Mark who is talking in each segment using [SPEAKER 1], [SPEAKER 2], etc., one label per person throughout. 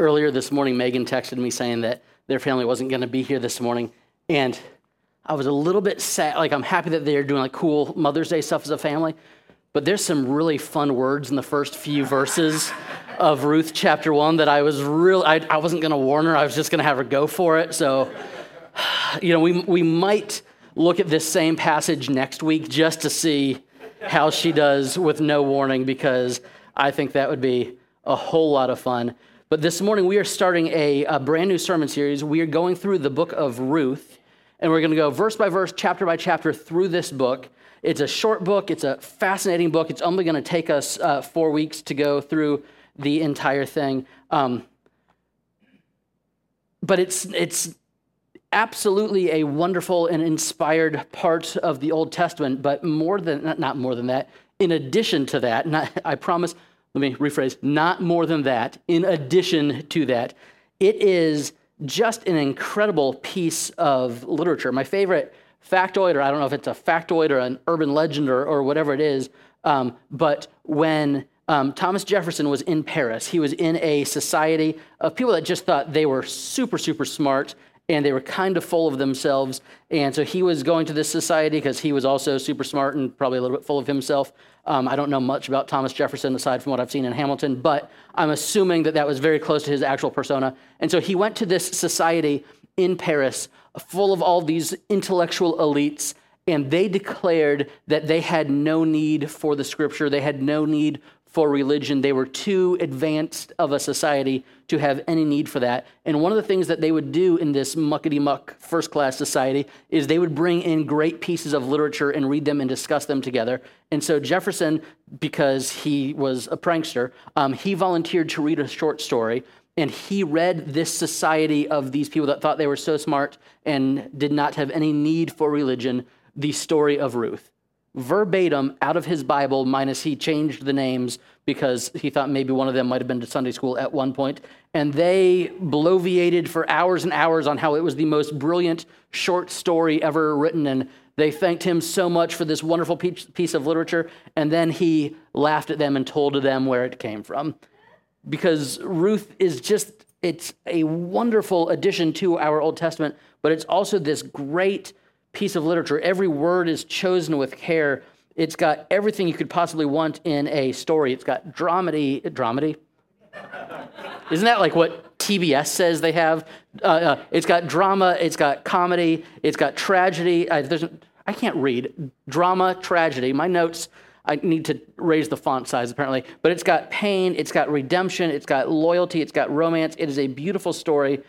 [SPEAKER 1] earlier this morning, Megan texted me saying that their family wasn't going to be here this morning. And I was a little bit sad. Like, I'm happy that they're doing like cool Mother's Day stuff as a family. But there's some really fun words in the first few verses of Ruth chapter one that I was real. I, I wasn't going to warn her. I was just going to have her go for it. So, you know, we, we might look at this same passage next week just to see how she does with no warning because I think that would be a whole lot of fun. But this morning we are starting a, a brand new sermon series. We are going through the book of Ruth, and we're going to go verse by verse, chapter by chapter through this book. It's a short book, it's a fascinating book. It's only going to take us uh, four weeks to go through the entire thing. Um, but it's, it's absolutely a wonderful and inspired part of the Old Testament, but more than, not more than that, in addition to that, not, I promise, let me rephrase, not more than that, in addition to that, it is just an incredible piece of literature. My favorite factoid, or I don't know if it's a factoid or an urban legend or, or whatever it is, um, but when um, Thomas Jefferson was in Paris, he was in a society of people that just thought they were super, super smart and they were kind of full of themselves. And so he was going to this society because he was also super smart and probably a little bit full of himself. Um, I don't know much about Thomas Jefferson aside from what I've seen in Hamilton, but I'm assuming that that was very close to his actual persona. And so he went to this society in Paris full of all these intellectual elites, and they declared that they had no need for the scripture, they had no need for religion. They were too advanced of a society to have any need for that. And one of the things that they would do in this muckety muck first class society is they would bring in great pieces of literature and read them and discuss them together. And so Jefferson, because he was a prankster, um, he volunteered to read a short story. And he read this society of these people that thought they were so smart and did not have any need for religion, the story of Ruth verbatim out of his Bible, minus he changed the names because he thought maybe one of them might have been to Sunday school at one point. And they bloviated for hours and hours on how it was the most brilliant short story ever written. And they thanked him so much for this wonderful piece of literature. And then he laughed at them and told them where it came from. Because Ruth is just, it's a wonderful addition to our Old Testament, but it's also this great piece of literature. Every word is chosen with care. It's got everything you could possibly want in a story. It's got dramedy. Dramedy? Isn't that like what TBS says they have? Uh, uh, it's got drama, it's got comedy, it's got tragedy. I, I can't read. Drama, tragedy. My notes, I need to raise the font size apparently. But it's got pain, it's got redemption, it's got loyalty, it's got romance. It is a beautiful story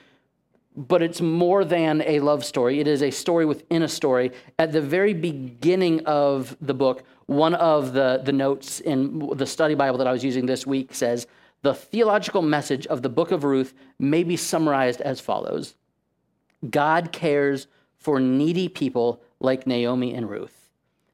[SPEAKER 1] but it's more than a love story. It is a story within a story. At the very beginning of the book, one of the, the notes in the study Bible that I was using this week says, The theological message of the book of Ruth may be summarized as follows God cares for needy people like Naomi and Ruth.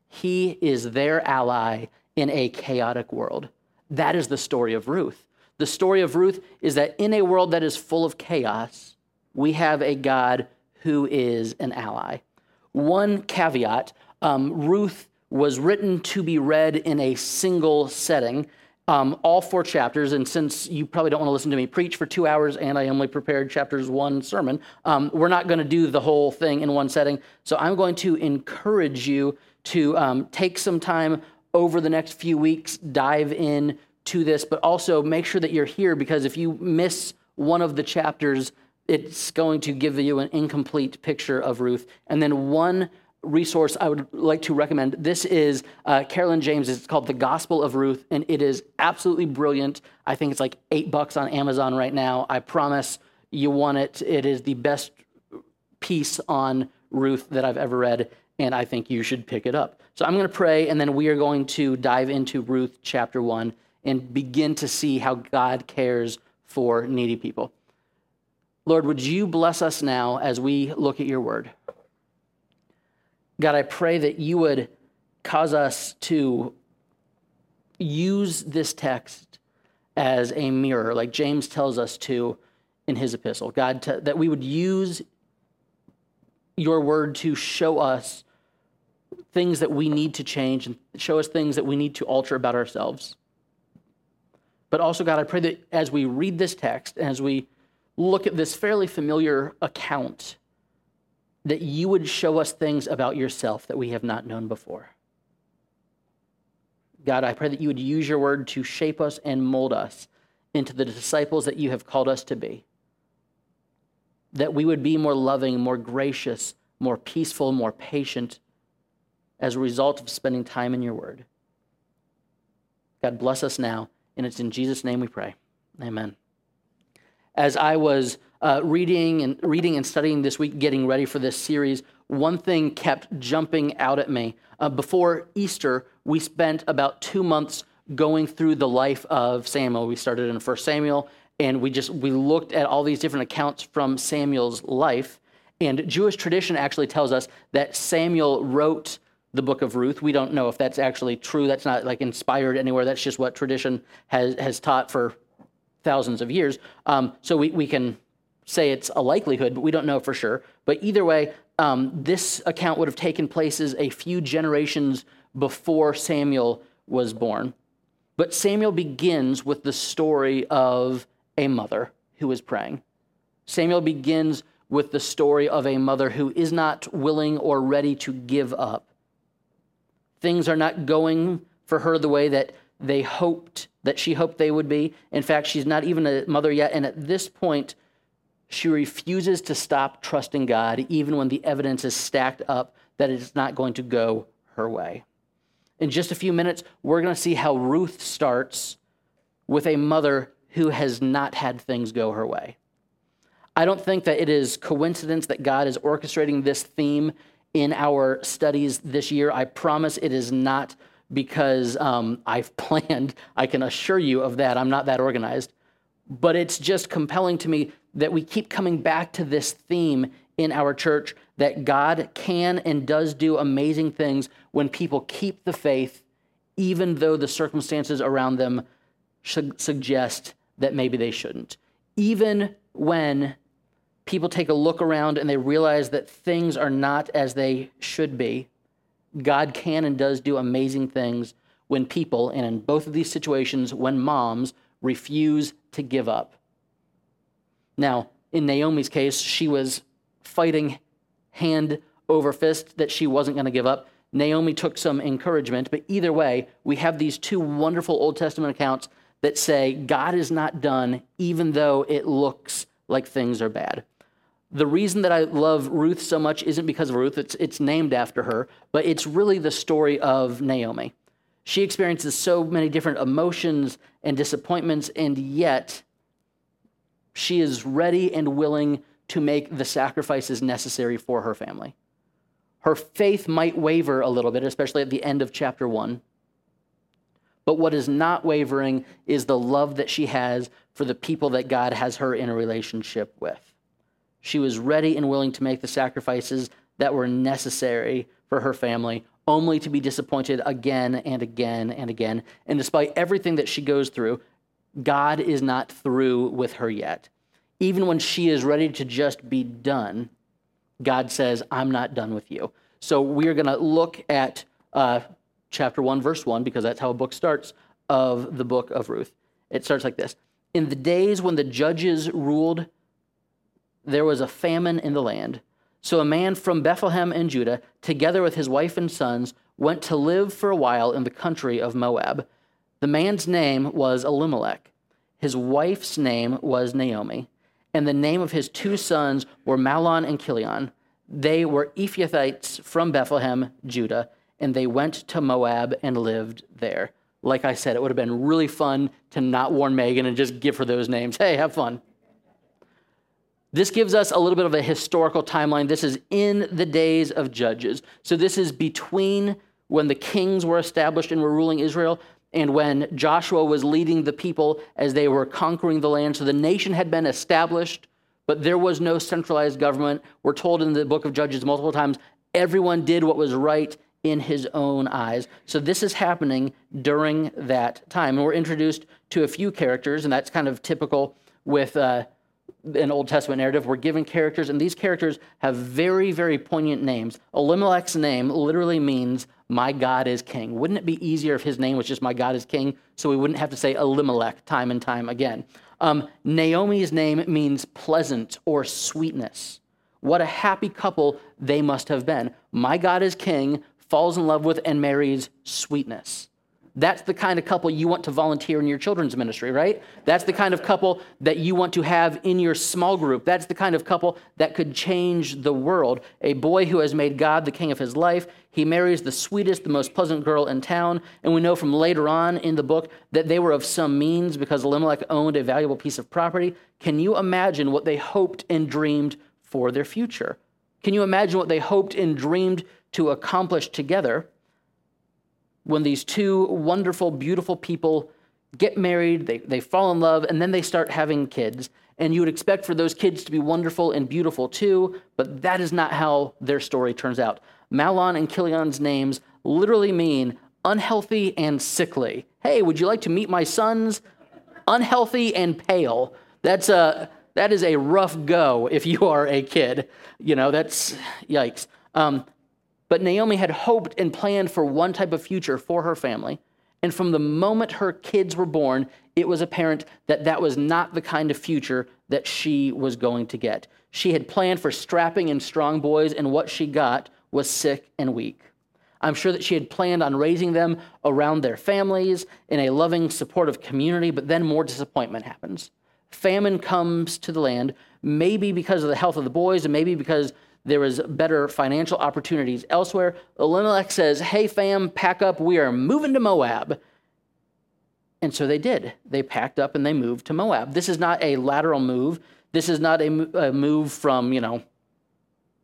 [SPEAKER 1] He is their ally in a chaotic world. That is the story of Ruth. The story of Ruth is that in a world that is full of chaos, we have a God who is an ally. One caveat um, Ruth was written to be read in a single setting. Um, all four chapters, and since you probably don't want to listen to me preach for two hours and I only prepared chapters one sermon, um, we're not going to do the whole thing in one setting. So I'm going to encourage you to um, take some time over the next few weeks, dive in to this, but also make sure that you're here because if you miss one of the chapters, it's going to give you an incomplete picture of Ruth. And then one resource I would like to recommend. This is uh, Carolyn James. It's called The Gospel of Ruth, and it is absolutely brilliant. I think it's like eight bucks on Amazon right now. I promise you want it. It is the best piece on Ruth that I've ever read, and I think you should pick it up. So I'm going to pray, and then we are going to dive into Ruth chapter one and begin to see how God cares for needy people. Lord, would you bless us now as we look at your word? God, I pray that you would cause us to use this text as a mirror, like James tells us to in his epistle. God, to, that we would use your word to show us things that we need to change and show us things that we need to alter about ourselves. But also, God, I pray that as we read this text, as we look at this fairly familiar account, that you would show us things about yourself that we have not known before. God, I pray that you would use your word to shape us and mold us into the disciples that you have called us to be. That we would be more loving, more gracious, more peaceful, more patient as a result of spending time in your word. God, bless us now, and it's in Jesus' name we pray. Amen. As I was uh, reading and reading and studying this week, getting ready for this series, one thing kept jumping out at me. Uh, before Easter, we spent about two months going through the life of Samuel. We started in 1 Samuel, and we just we looked at all these different accounts from Samuel's life. And Jewish tradition actually tells us that Samuel wrote the book of Ruth. We don't know if that's actually true. That's not like inspired anywhere. That's just what tradition has, has taught for thousands of years. Um, so we, we can say it's a likelihood, but we don't know for sure. But either way, um, this account would have taken places a few generations before Samuel was born. But Samuel begins with the story of a mother who is praying. Samuel begins with the story of a mother who is not willing or ready to give up. Things are not going for her the way that they hoped, that she hoped they would be. In fact, she's not even a mother yet. And at this point, she refuses to stop trusting God, even when the evidence is stacked up that it's not going to go her way. In just a few minutes, we're going to see how Ruth starts with a mother who has not had things go her way. I don't think that it is coincidence that God is orchestrating this theme in our studies this year. I promise it is not because um, I've planned. I can assure you of that. I'm not that organized. But it's just compelling to me that we keep coming back to this theme in our church that God can and does do amazing things when people keep the faith, even though the circumstances around them suggest that maybe they shouldn't. Even when people take a look around and they realize that things are not as they should be, God can and does do amazing things when people, and in both of these situations, when moms refuse to give up. Now, in Naomi's case, she was fighting hand over fist that she wasn't going to give up. Naomi took some encouragement, but either way, we have these two wonderful Old Testament accounts that say God is not done, even though it looks like things are bad. The reason that I love Ruth so much isn't because of Ruth, it's, it's named after her, but it's really the story of Naomi. She experiences so many different emotions and disappointments, and yet she is ready and willing to make the sacrifices necessary for her family. Her faith might waver a little bit, especially at the end of chapter one. But what is not wavering is the love that she has for the people that God has her in a relationship with. She was ready and willing to make the sacrifices that were necessary for her family, only to be disappointed again and again and again. And despite everything that she goes through, God is not through with her yet. Even when she is ready to just be done, God says, I'm not done with you. So we are going to look at uh, chapter 1, verse 1, because that's how a book starts of the book of Ruth. It starts like this In the days when the judges ruled, there was a famine in the land. So a man from Bethlehem in Judah, together with his wife and sons, went to live for a while in the country of Moab. The man's name was Elimelech. His wife's name was Naomi. And the name of his two sons were Mahlon and Chilion. They were Ephrathites from Bethlehem, Judah, and they went to Moab and lived there. Like I said, it would have been really fun to not warn Megan and just give her those names. Hey, have fun. This gives us a little bit of a historical timeline. This is in the days of Judges. So this is between when the kings were established and were ruling Israel and when Joshua was leading the people as they were conquering the land. So the nation had been established, but there was no centralized government. We're told in the book of Judges multiple times everyone did what was right in his own eyes. So this is happening during that time. And we're introduced to a few characters, and that's kind of typical with. Uh, an Old Testament narrative, we're given characters, and these characters have very, very poignant names. Elimelech's name literally means My God is king. Wouldn't it be easier if his name was just My God is king so we wouldn't have to say Elimelech time and time again? Um, Naomi's name means pleasant or sweetness. What a happy couple they must have been. My God is king, falls in love with and marries sweetness. That's the kind of couple you want to volunteer in your children's ministry, right? That's the kind of couple that you want to have in your small group. That's the kind of couple that could change the world. A boy who has made God the king of his life. He marries the sweetest, the most pleasant girl in town. And we know from later on in the book that they were of some means because Elimelech owned a valuable piece of property. Can you imagine what they hoped and dreamed for their future? Can you imagine what they hoped and dreamed to accomplish together? When these two wonderful, beautiful people get married, they, they fall in love, and then they start having kids. And you would expect for those kids to be wonderful and beautiful too, but that is not how their story turns out. Mahlon and Chilion's names literally mean unhealthy and sickly. Hey, would you like to meet my sons? Unhealthy and pale. That's a that is a rough go if you are a kid. You know, that's yikes. Um, but Naomi had hoped and planned for one type of future for her family. And from the moment her kids were born, it was apparent that that was not the kind of future that she was going to get. She had planned for strapping and strong boys, and what she got was sick and weak. I'm sure that she had planned on raising them around their families in a loving, supportive community, but then more disappointment happens. Famine comes to the land, maybe because of the health of the boys, and maybe because there was better financial opportunities elsewhere. Elimelech says, Hey, fam, pack up. We are moving to Moab. And so they did. They packed up and they moved to Moab. This is not a lateral move. This is not a, move from, you know,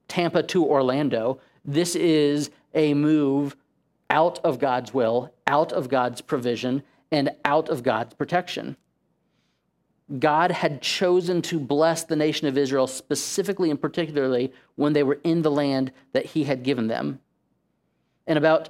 [SPEAKER 1] Tampa to Orlando. This is a move out of God's will, out of God's provision, and out of God's protection. God had chosen to bless the nation of Israel specifically and particularly when they were in the land that he had given them. And about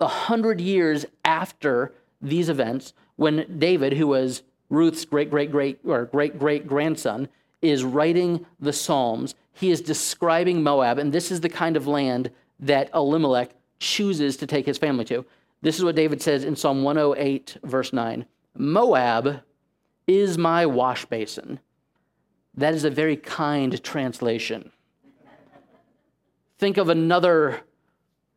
[SPEAKER 1] a hundred years after these events, when David, who was Ruth's great great great or great great grandson, is writing the Psalms, he is describing Moab, and this is the kind of land that Elimelech chooses to take his family to. This is what David says in Psalm 108, verse 9 Moab is my wash basin. That is a very kind translation. Think of another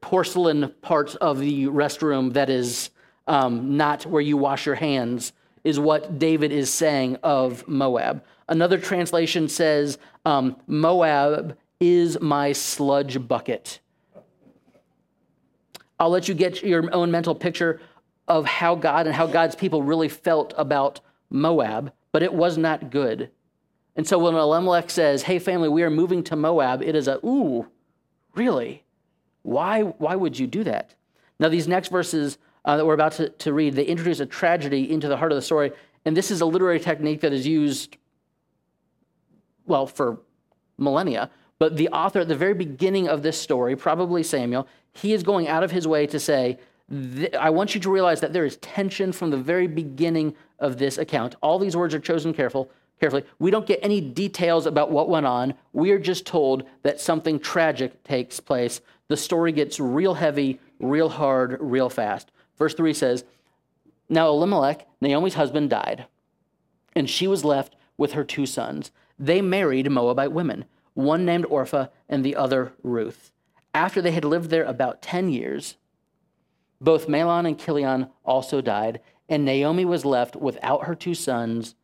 [SPEAKER 1] porcelain part of the restroom that is um, not where you wash your hands, is what David is saying of Moab. Another translation says, um, Moab is my sludge bucket. I'll let you get your own mental picture of how God and how God's people really felt about Moab, but it was not good. And so when Elimelech says, Hey, family, we are moving to Moab, it is a, ooh, really? Why, why would you do that? Now, these next verses uh, that we're about to, to read, they introduce a tragedy into the heart of the story. And this is a literary technique that is used, well, for millennia. But the author, at the very beginning of this story, probably Samuel, he is going out of his way to say, I want you to realize that there is tension from the very beginning of this account. All these words are chosen careful, carefully. We don't get any details about what went on. We are just told that something tragic takes place. The story gets real heavy, real hard, real fast. Verse 3 says Now Elimelech, Naomi's husband, died, and she was left with her two sons. They married Moabite women, one named Orpah and the other Ruth. After they had lived there about 10 years, both Mahlon and Chilion also died, and Naomi was left without her two sons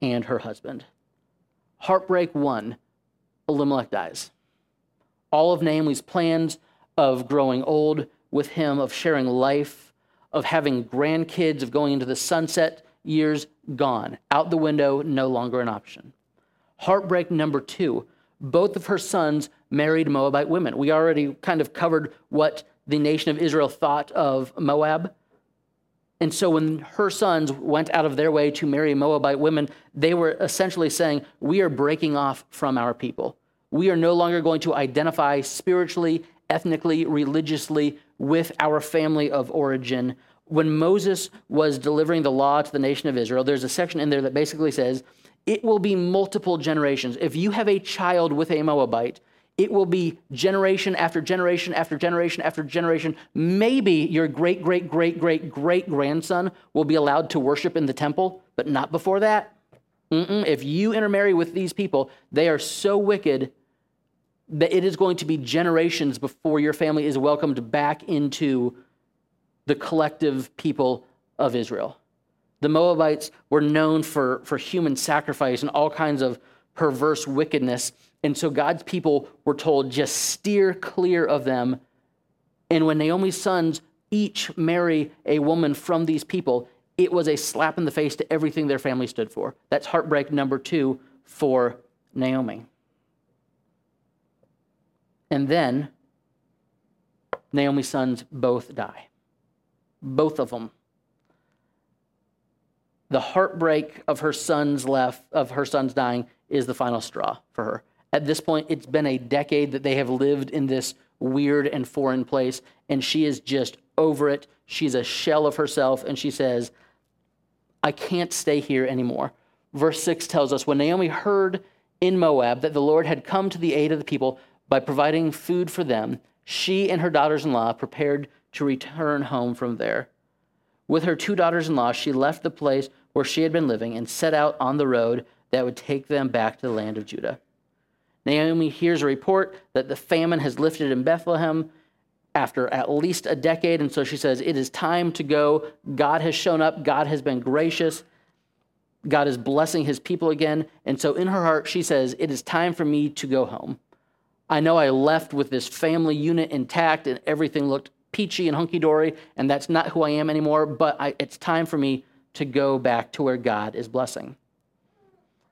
[SPEAKER 1] and her husband. Heartbreak one Elimelech dies. All of Naomi's plans of growing old with him, of sharing life, of having grandkids, of going into the sunset years, gone. Out the window, no longer an option. Heartbreak number two both of her sons married Moabite women. We already kind of covered what the nation of Israel thought of Moab. And so when her sons went out of their way to marry Moabite women, they were essentially saying, We are breaking off from our people. We are no longer going to identify spiritually, ethnically, religiously with our family of origin. When Moses was delivering the law to the nation of Israel, there's a section in there that basically says, It will be multiple generations. If you have a child with a Moabite, It will be generation after generation after generation after generation. Maybe your great, great, great, great, great grandson will be allowed to worship in the temple, but not before that. Mm-mm. If you intermarry with these people, they are so wicked that it is going to be generations before your family is welcomed back into the collective people of Israel. The Moabites were known for, for human sacrifice and all kinds of perverse wickedness. And so God's people were told, just steer clear of them. And when Naomi's sons each marry a woman from these people, it was a slap in the face to everything their family stood for. That's heartbreak number two for Naomi. And then Naomi's sons both die. Both of them. The heartbreak of her sons left of her sons dying is the final straw for her. At this point, it's been a decade that they have lived in this weird and foreign place, and she is just over it. She's a shell of herself, and she says, I can't stay here anymore. Verse 6 tells us when Naomi heard in Moab that the Lord had come to the aid of the people by providing food for them, she and her daughters in law prepared to return home from there. With her two daughters in law, she left the place where she had been living and set out on the road that would take them back to the land of Judah. Naomi hears a report that the famine has lifted in Bethlehem after at least a decade, and so she says, It is time to go. God has shown up, God has been gracious. God is blessing his people again. And so in her heart, she says, It is time for me to go home. I know I left with this family unit intact and everything looked peachy and hunky dory, and that's not who I am anymore, but I, it's time for me to go back to where God is blessing.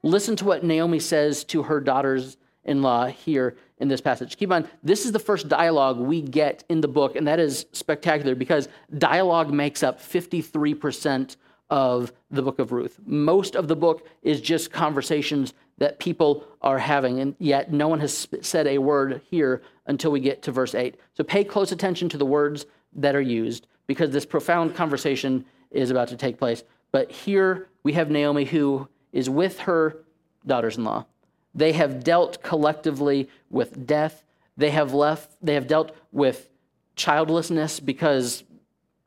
[SPEAKER 1] Listen to what Naomi says to her daughters in law here in this passage. Keep on, this is the first dialogue we get in the book, and that is spectacular because dialogue makes up 53% of the book of Ruth. Most of the book is just conversations that people are having, and yet no one has said a word here until we get to verse 8. So pay close attention to the words that are used because this profound conversation is about to take place. But here we have Naomi who is with her daughters in law. They have dealt collectively with death. They have left, they have dealt with childlessness because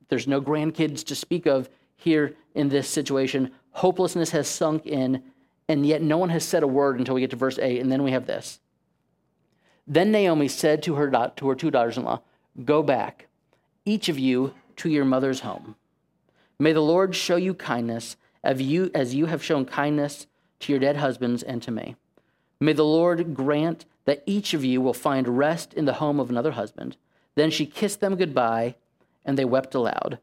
[SPEAKER 1] there's no grandkids to speak of here in this situation. Hopelessness has sunk in, and yet no one has said a word until we get to verse 8, and then we have this. Then Naomi said to her, to her two daughters in law, Go back, each of you, to your mother's home. May the Lord show you kindness as you, as you have shown kindness to your dead husbands and to me. May the Lord grant that each of you will find rest in the home of another husband. Then she kissed them goodbye, and they wept aloud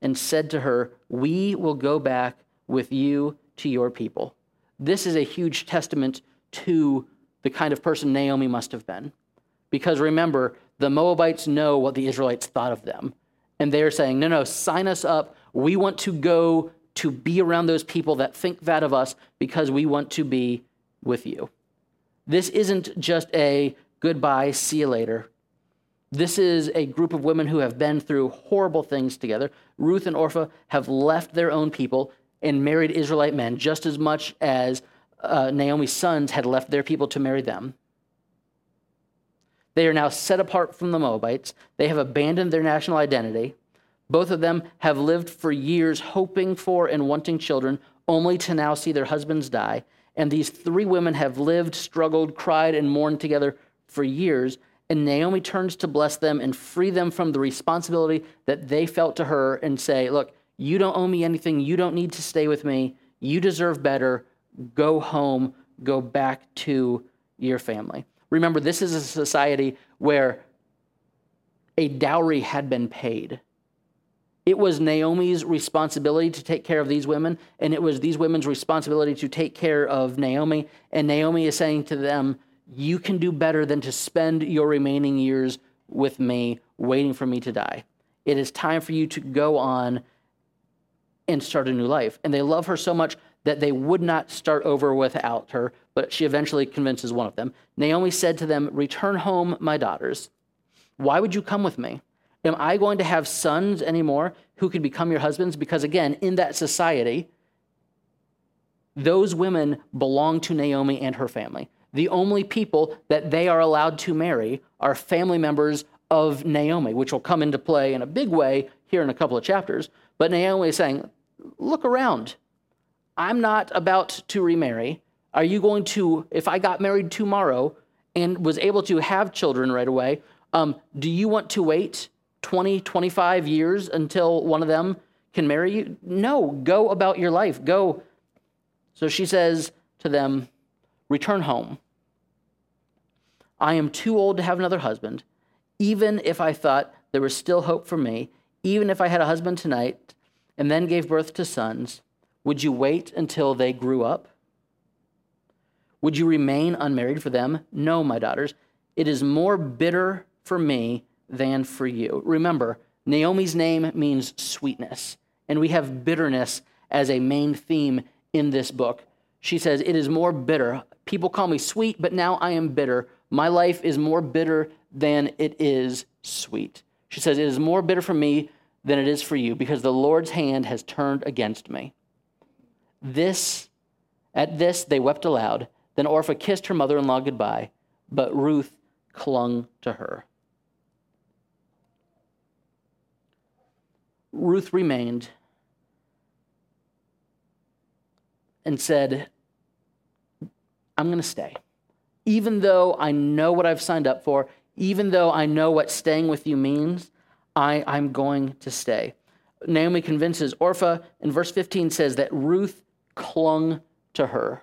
[SPEAKER 1] and said to her, We will go back with you to your people. This is a huge testament to the kind of person Naomi must have been. Because remember, the Moabites know what the Israelites thought of them. And they're saying, No, no, sign us up. We want to go to be around those people that think that of us because we want to be with you. This isn't just a goodbye, see you later. This is a group of women who have been through horrible things together. Ruth and Orpah have left their own people and married Israelite men just as much as uh, Naomi's sons had left their people to marry them. They are now set apart from the Moabites. They have abandoned their national identity. Both of them have lived for years hoping for and wanting children, only to now see their husbands die. And these three women have lived, struggled, cried, and mourned together for years. And Naomi turns to bless them and free them from the responsibility that they felt to her and say, Look, you don't owe me anything. You don't need to stay with me. You deserve better. Go home. Go back to your family. Remember, this is a society where a dowry had been paid. It was Naomi's responsibility to take care of these women, and it was these women's responsibility to take care of Naomi. And Naomi is saying to them, You can do better than to spend your remaining years with me, waiting for me to die. It is time for you to go on and start a new life. And they love her so much that they would not start over without her, but she eventually convinces one of them. Naomi said to them, Return home, my daughters. Why would you come with me? Am I going to have sons anymore who could become your husbands? Because again, in that society, those women belong to Naomi and her family. The only people that they are allowed to marry are family members of Naomi, which will come into play in a big way here in a couple of chapters. But Naomi is saying, Look around. I'm not about to remarry. Are you going to, if I got married tomorrow and was able to have children right away, um, do you want to wait 20, 25 years until one of them can marry you? No, go about your life. Go. So she says to them, Return home. I am too old to have another husband. Even if I thought there was still hope for me, even if I had a husband tonight and then gave birth to sons, would you wait until they grew up? Would you remain unmarried for them? No, my daughters. It is more bitter for me than for you. Remember, Naomi's name means sweetness, and we have bitterness as a main theme in this book. She says, It is more bitter. People call me sweet, but now I am bitter. My life is more bitter than it is sweet. She says, It is more bitter for me than it is for you, because the Lord's hand has turned against me. This, at this, they wept aloud. Then Orpah kissed her mother in law goodbye, but Ruth clung to her. Ruth remained and said, I'm going to stay. Even though I know what I've signed up for, even though I know what staying with you means, I, I'm going to stay. Naomi convinces Orpah, and verse 15 says that Ruth clung to her.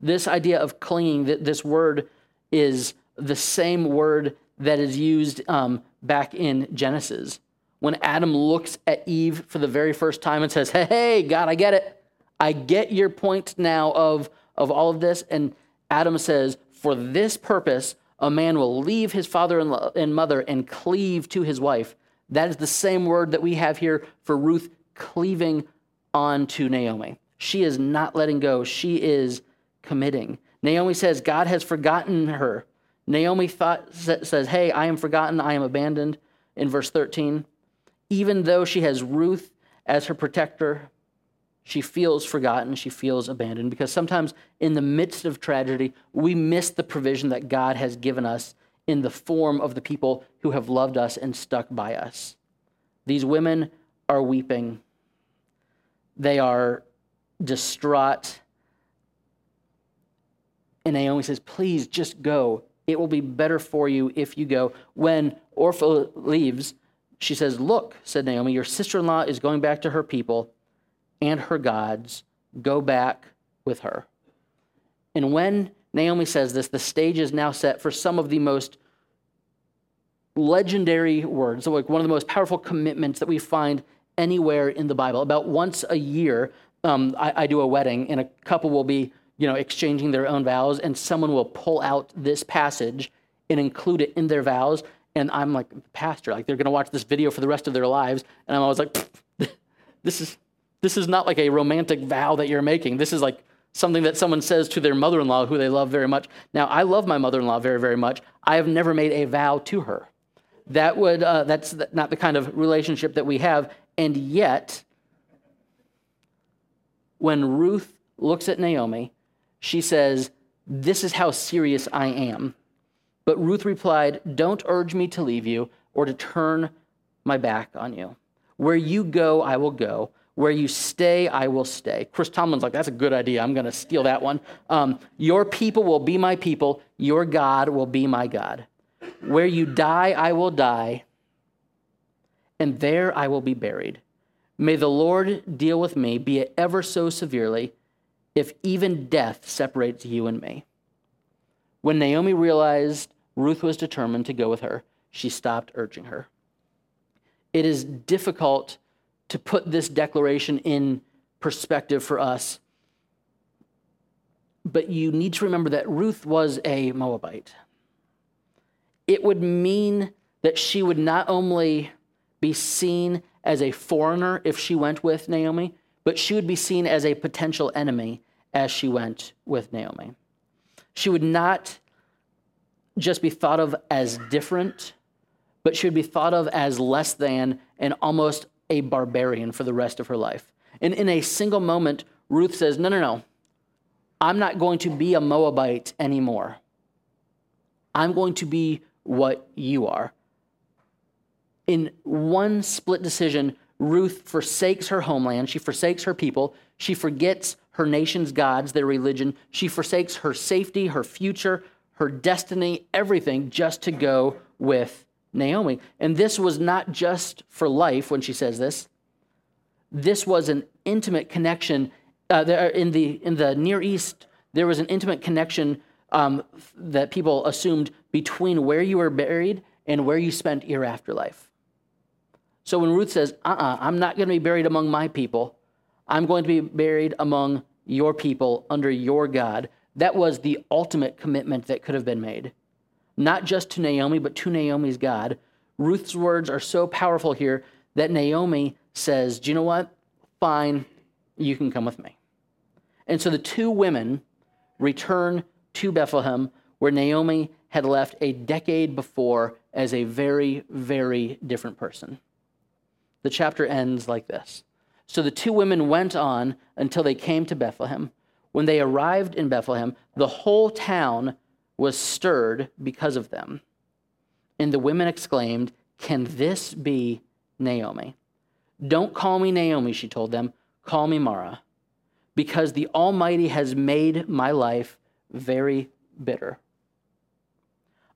[SPEAKER 1] This idea of clinging, this word is the same word that is used um, back in Genesis. When Adam looks at Eve for the very first time and says, Hey, hey, God, I get it. I get your point now of, of all of this. And Adam says, For this purpose, a man will leave his father and mother and cleave to his wife. That is the same word that we have here for Ruth cleaving on to Naomi. She is not letting go, she is committing. Naomi says, God has forgotten her. Naomi thought, says, Hey, I am forgotten, I am abandoned, in verse 13. Even though she has Ruth as her protector, she feels forgotten, she feels abandoned, because sometimes in the midst of tragedy, we miss the provision that God has given us in the form of the people who have loved us and stuck by us. These women are weeping, they are distraught. And Naomi says, Please just go. It will be better for you if you go. When Orpah leaves, she says, Look, said Naomi, your sister in law is going back to her people and her gods, go back with her. And when Naomi says this, the stage is now set for some of the most legendary words, like one of the most powerful commitments that we find anywhere in the Bible. About once a year, um, I, I do a wedding, and a couple will be, you know, exchanging their own vows, and someone will pull out this passage and include it in their vows. And I'm like, pastor, like they're going to watch this video for the rest of their lives, and I'm always like, this is this is not like a romantic vow that you're making. This is like something that someone says to their mother in law who they love very much. Now, I love my mother in law very, very much. I have never made a vow to her. That would, uh, that's not the kind of relationship that we have. And yet, when Ruth looks at Naomi, she says, This is how serious I am. But Ruth replied, Don't urge me to leave you or to turn my back on you. Where you go, I will go. Where you stay, I will stay. Chris Tomlin's like, that's a good idea. I'm going to steal that one. Um, your people will be my people. Your God will be my God. Where you die, I will die. And there I will be buried. May the Lord deal with me, be it ever so severely, if even death separates you and me. When Naomi realized Ruth was determined to go with her, she stopped urging her. It is difficult to put this declaration in perspective for us. But you need to remember that Ruth was a Moabite. It would mean that she would not only be seen as a foreigner if she went with Naomi, but she would be seen as a potential enemy as she went with Naomi. She would not just be thought of as different, but should be thought of as less than and almost a barbarian for the rest of her life. And in a single moment, Ruth says, No, no, no. I'm not going to be a Moabite anymore. I'm going to be what you are. In one split decision, Ruth forsakes her homeland. She forsakes her people. She forgets her nation's gods, their religion. She forsakes her safety, her future, her destiny, everything, just to go with Naomi. And this was not just for life when she says this. This was an intimate connection. Uh, there, in, the, in the Near East, there was an intimate connection um, that people assumed between where you were buried and where you spent your afterlife. So when Ruth says, uh uh-uh, uh, i am not going to be buried among my people, I'm going to be buried among your people under your God, that was the ultimate commitment that could have been made. Not just to Naomi, but to Naomi's God. Ruth's words are so powerful here that Naomi says, Do you know what? Fine, you can come with me. And so the two women return to Bethlehem, where Naomi had left a decade before as a very, very different person. The chapter ends like this. So the two women went on until they came to Bethlehem. When they arrived in Bethlehem, the whole town was stirred because of them. And the women exclaimed, Can this be Naomi? Don't call me Naomi, she told them. Call me Mara, because the Almighty has made my life very bitter.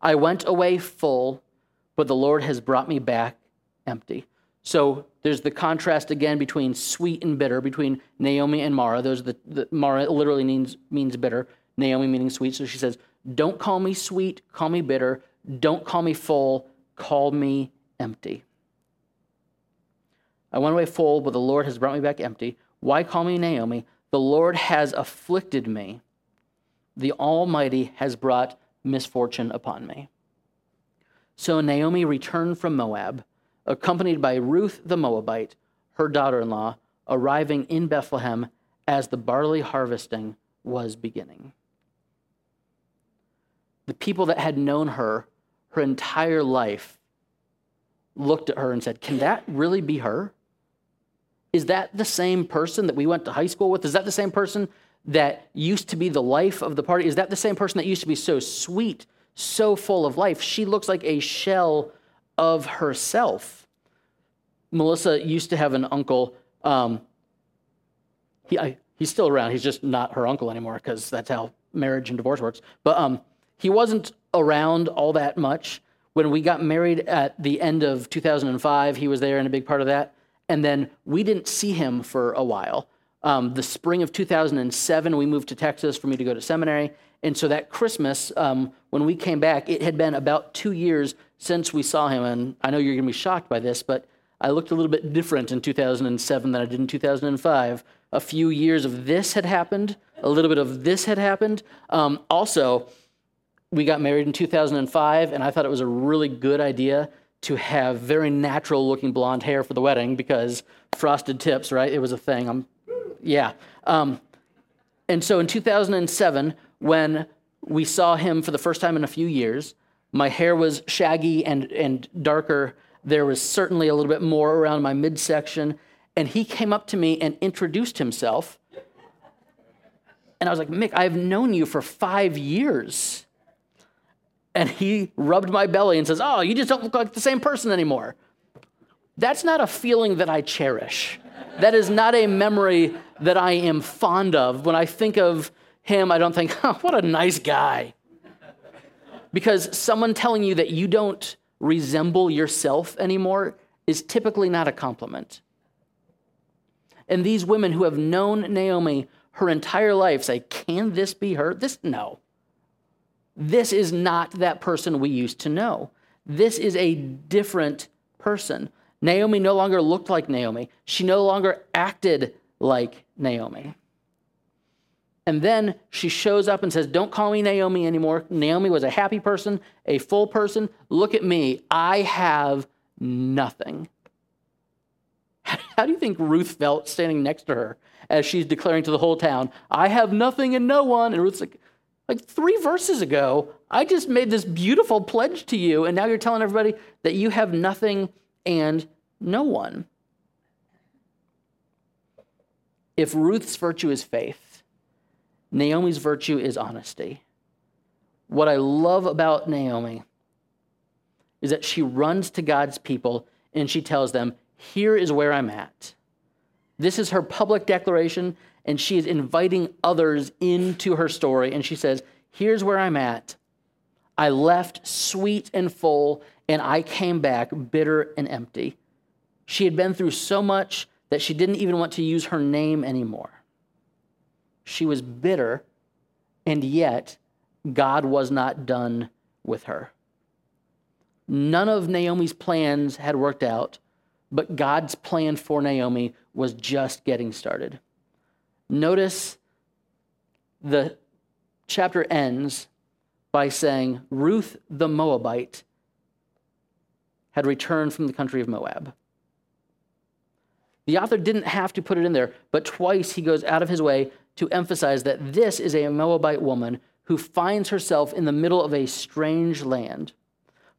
[SPEAKER 1] I went away full, but the Lord has brought me back empty. So there's the contrast again between sweet and bitter, between Naomi and Mara. Those the, the Mara literally means means bitter, Naomi meaning sweet. So she says, "Don't call me sweet, call me bitter. Don't call me full, call me empty." I went away full, but the Lord has brought me back empty. Why call me Naomi? The Lord has afflicted me. The Almighty has brought misfortune upon me. So Naomi returned from Moab, accompanied by Ruth the Moabite, her daughter in law, arriving in Bethlehem as the barley harvesting was beginning. The people that had known her her entire life looked at her and said, Can that really be her? Is that the same person that we went to high school with? Is that the same person that used to be the life of the party? Is that the same person that used to be so sweet, so full of life? She looks like a shell of herself. Melissa used to have an uncle. Um, he, I, he's still around. He's just not her uncle anymore because that's how marriage and divorce works. But um, he wasn't around all that much. When we got married at the end of 2005, he was there and a big part of that. And then we didn't see him for a while. Um, the spring of 2007, we moved to Texas for me to go to seminary. And so that Christmas, um, when we came back, it had been about two years since we saw him. And I know you're going to be shocked by this, but I looked a little bit different in 2007 than I did in 2005. A few years of this had happened, a little bit of this had happened. Um, also, we got married in 2005, and I thought it was a really good idea to have very natural looking blonde hair for the wedding because frosted tips, right? It was a thing. I'm yeah. Um, and so in 2007, when we saw him for the first time in a few years, my hair was shaggy and, and darker. There was certainly a little bit more around my midsection. And he came up to me and introduced himself. And I was like, Mick, I've known you for five years. And he rubbed my belly and says, Oh, you just don't look like the same person anymore. That's not a feeling that I cherish. That is not a memory that I am fond of. When I think of him, I don't think, oh, what a nice guy. Because someone telling you that you don't resemble yourself anymore is typically not a compliment. And these women who have known Naomi her entire life say, Can this be her? This, no. This is not that person we used to know. This is a different person. Naomi no longer looked like Naomi. She no longer acted like Naomi. And then she shows up and says, Don't call me Naomi anymore. Naomi was a happy person, a full person. Look at me. I have nothing. How do you think Ruth felt standing next to her as she's declaring to the whole town, I have nothing and no one? And Ruth's like, like three verses ago, I just made this beautiful pledge to you, and now you're telling everybody that you have nothing and no one. If Ruth's virtue is faith, Naomi's virtue is honesty. What I love about Naomi is that she runs to God's people and she tells them, Here is where I'm at. This is her public declaration, and she is inviting others into her story. And she says, Here's where I'm at. I left sweet and full, and I came back bitter and empty. She had been through so much that she didn't even want to use her name anymore. She was bitter, and yet God was not done with her. None of Naomi's plans had worked out, but God's plan for Naomi was just getting started. Notice the chapter ends by saying Ruth the Moabite had returned from the country of Moab. The author didn't have to put it in there, but twice he goes out of his way to emphasize that this is a Moabite woman who finds herself in the middle of a strange land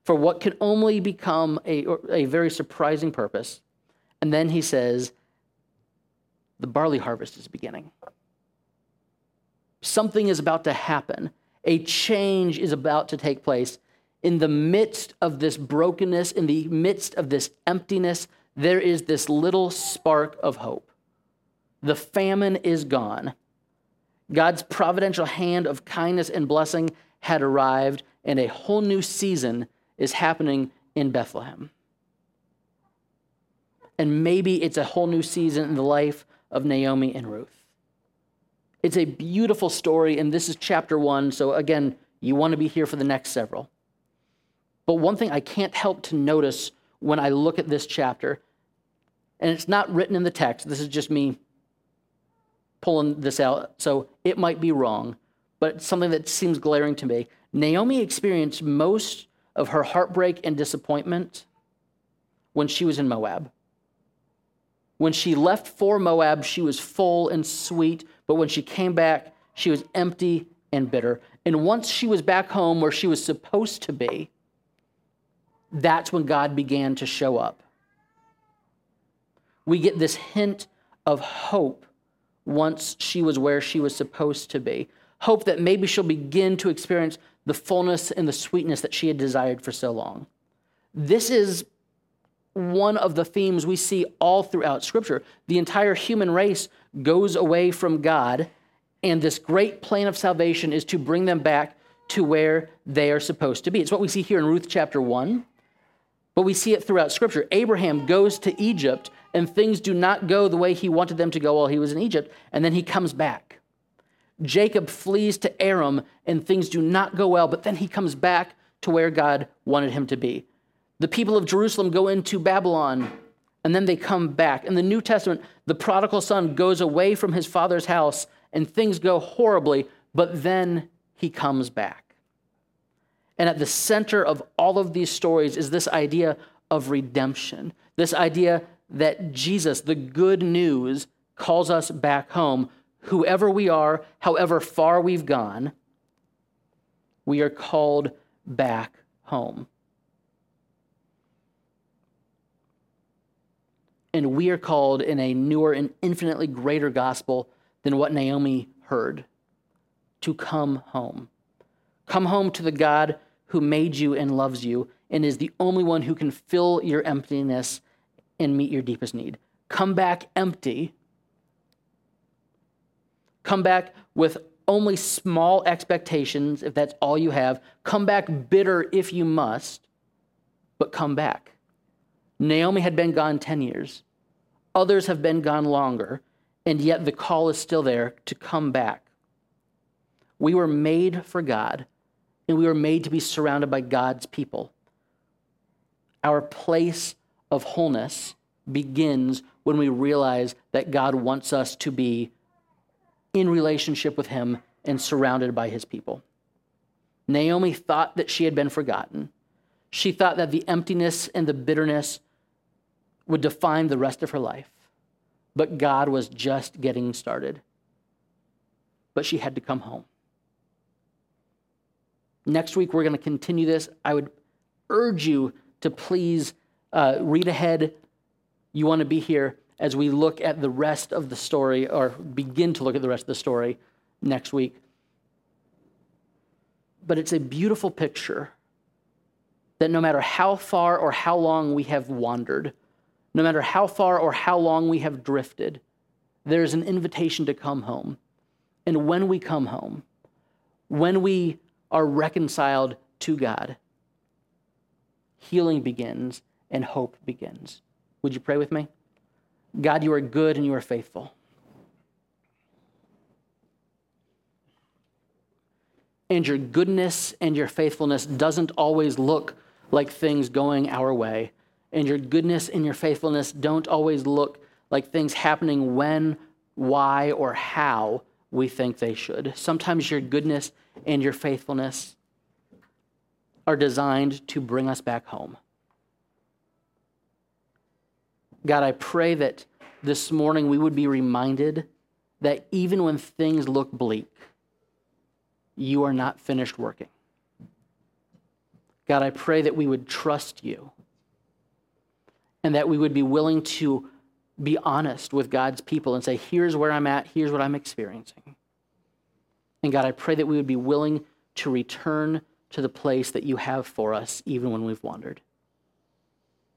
[SPEAKER 1] for what can only become a, a very surprising purpose. And then he says, the barley harvest is beginning. Something is about to happen. A change is about to take place. In the midst of this brokenness, in the midst of this emptiness, there is this little spark of hope. The famine is gone. God's providential hand of kindness and blessing had arrived, and a whole new season is happening in Bethlehem. And maybe it's a whole new season in the life of Naomi and Ruth. It's a beautiful story, and this is chapter one. So, again, you want to be here for the next several. But one thing I can't help to notice when I look at this chapter, and it's not written in the text, this is just me pulling this out, so it might be wrong, but something that seems glaring to me. Naomi experienced most of her heartbreak and disappointment when she was in Moab. When she left for Moab, she was full and sweet, but when she came back, she was empty and bitter. And once she was back home where she was supposed to be, that's when God began to show up. We get this hint of hope once she was where she was supposed to be. Hope that maybe she'll begin to experience the fullness and the sweetness that she had desired for so long. This is one of the themes we see all throughout Scripture. The entire human race goes away from God, and this great plan of salvation is to bring them back to where they are supposed to be. It's what we see here in Ruth chapter 1, but we see it throughout Scripture. Abraham goes to Egypt, and things do not go the way he wanted them to go while he was in Egypt, and then he comes back. Jacob flees to Aram, and things do not go well, but then he comes back to where God wanted him to be. The people of Jerusalem go into Babylon and then they come back. In the New Testament, the prodigal son goes away from his father's house and things go horribly, but then he comes back. And at the center of all of these stories is this idea of redemption, this idea that Jesus, the good news, calls us back home. Whoever we are, however far we've gone, we are called back home. And we are called in a newer and infinitely greater gospel than what Naomi heard to come home. Come home to the God who made you and loves you and is the only one who can fill your emptiness and meet your deepest need. Come back empty. Come back with only small expectations if that's all you have. Come back bitter if you must, but come back. Naomi had been gone 10 years. Others have been gone longer, and yet the call is still there to come back. We were made for God, and we were made to be surrounded by God's people. Our place of wholeness begins when we realize that God wants us to be in relationship with Him and surrounded by His people. Naomi thought that she had been forgotten. She thought that the emptiness and the bitterness would define the rest of her life. But God was just getting started. But she had to come home. Next week, we're going to continue this. I would urge you to please uh, read ahead. You want to be here as we look at the rest of the story, or begin to look at the rest of the story next week. But it's a beautiful picture that no matter how far or how long we have wandered, no matter how far or how long we have drifted, there is an invitation to come home. And when we come home, when we are reconciled to God, healing begins and hope begins. Would you pray with me? God, you are good and you are faithful. And your goodness and your faithfulness doesn't always look like things going our way. And your goodness and your faithfulness don't always look like things happening when, why, or how we think they should. Sometimes your goodness and your faithfulness are designed to bring us back home. God, I pray that this morning we would be reminded that even when things look bleak, you are not finished working. God, I pray that we would trust you and that we would be willing to be honest with God's people and say, here's where I'm at, here's what I'm experiencing. And God, I pray that we would be willing to return to the place that you have for us, even when we've wandered.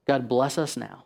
[SPEAKER 1] God, bless us now.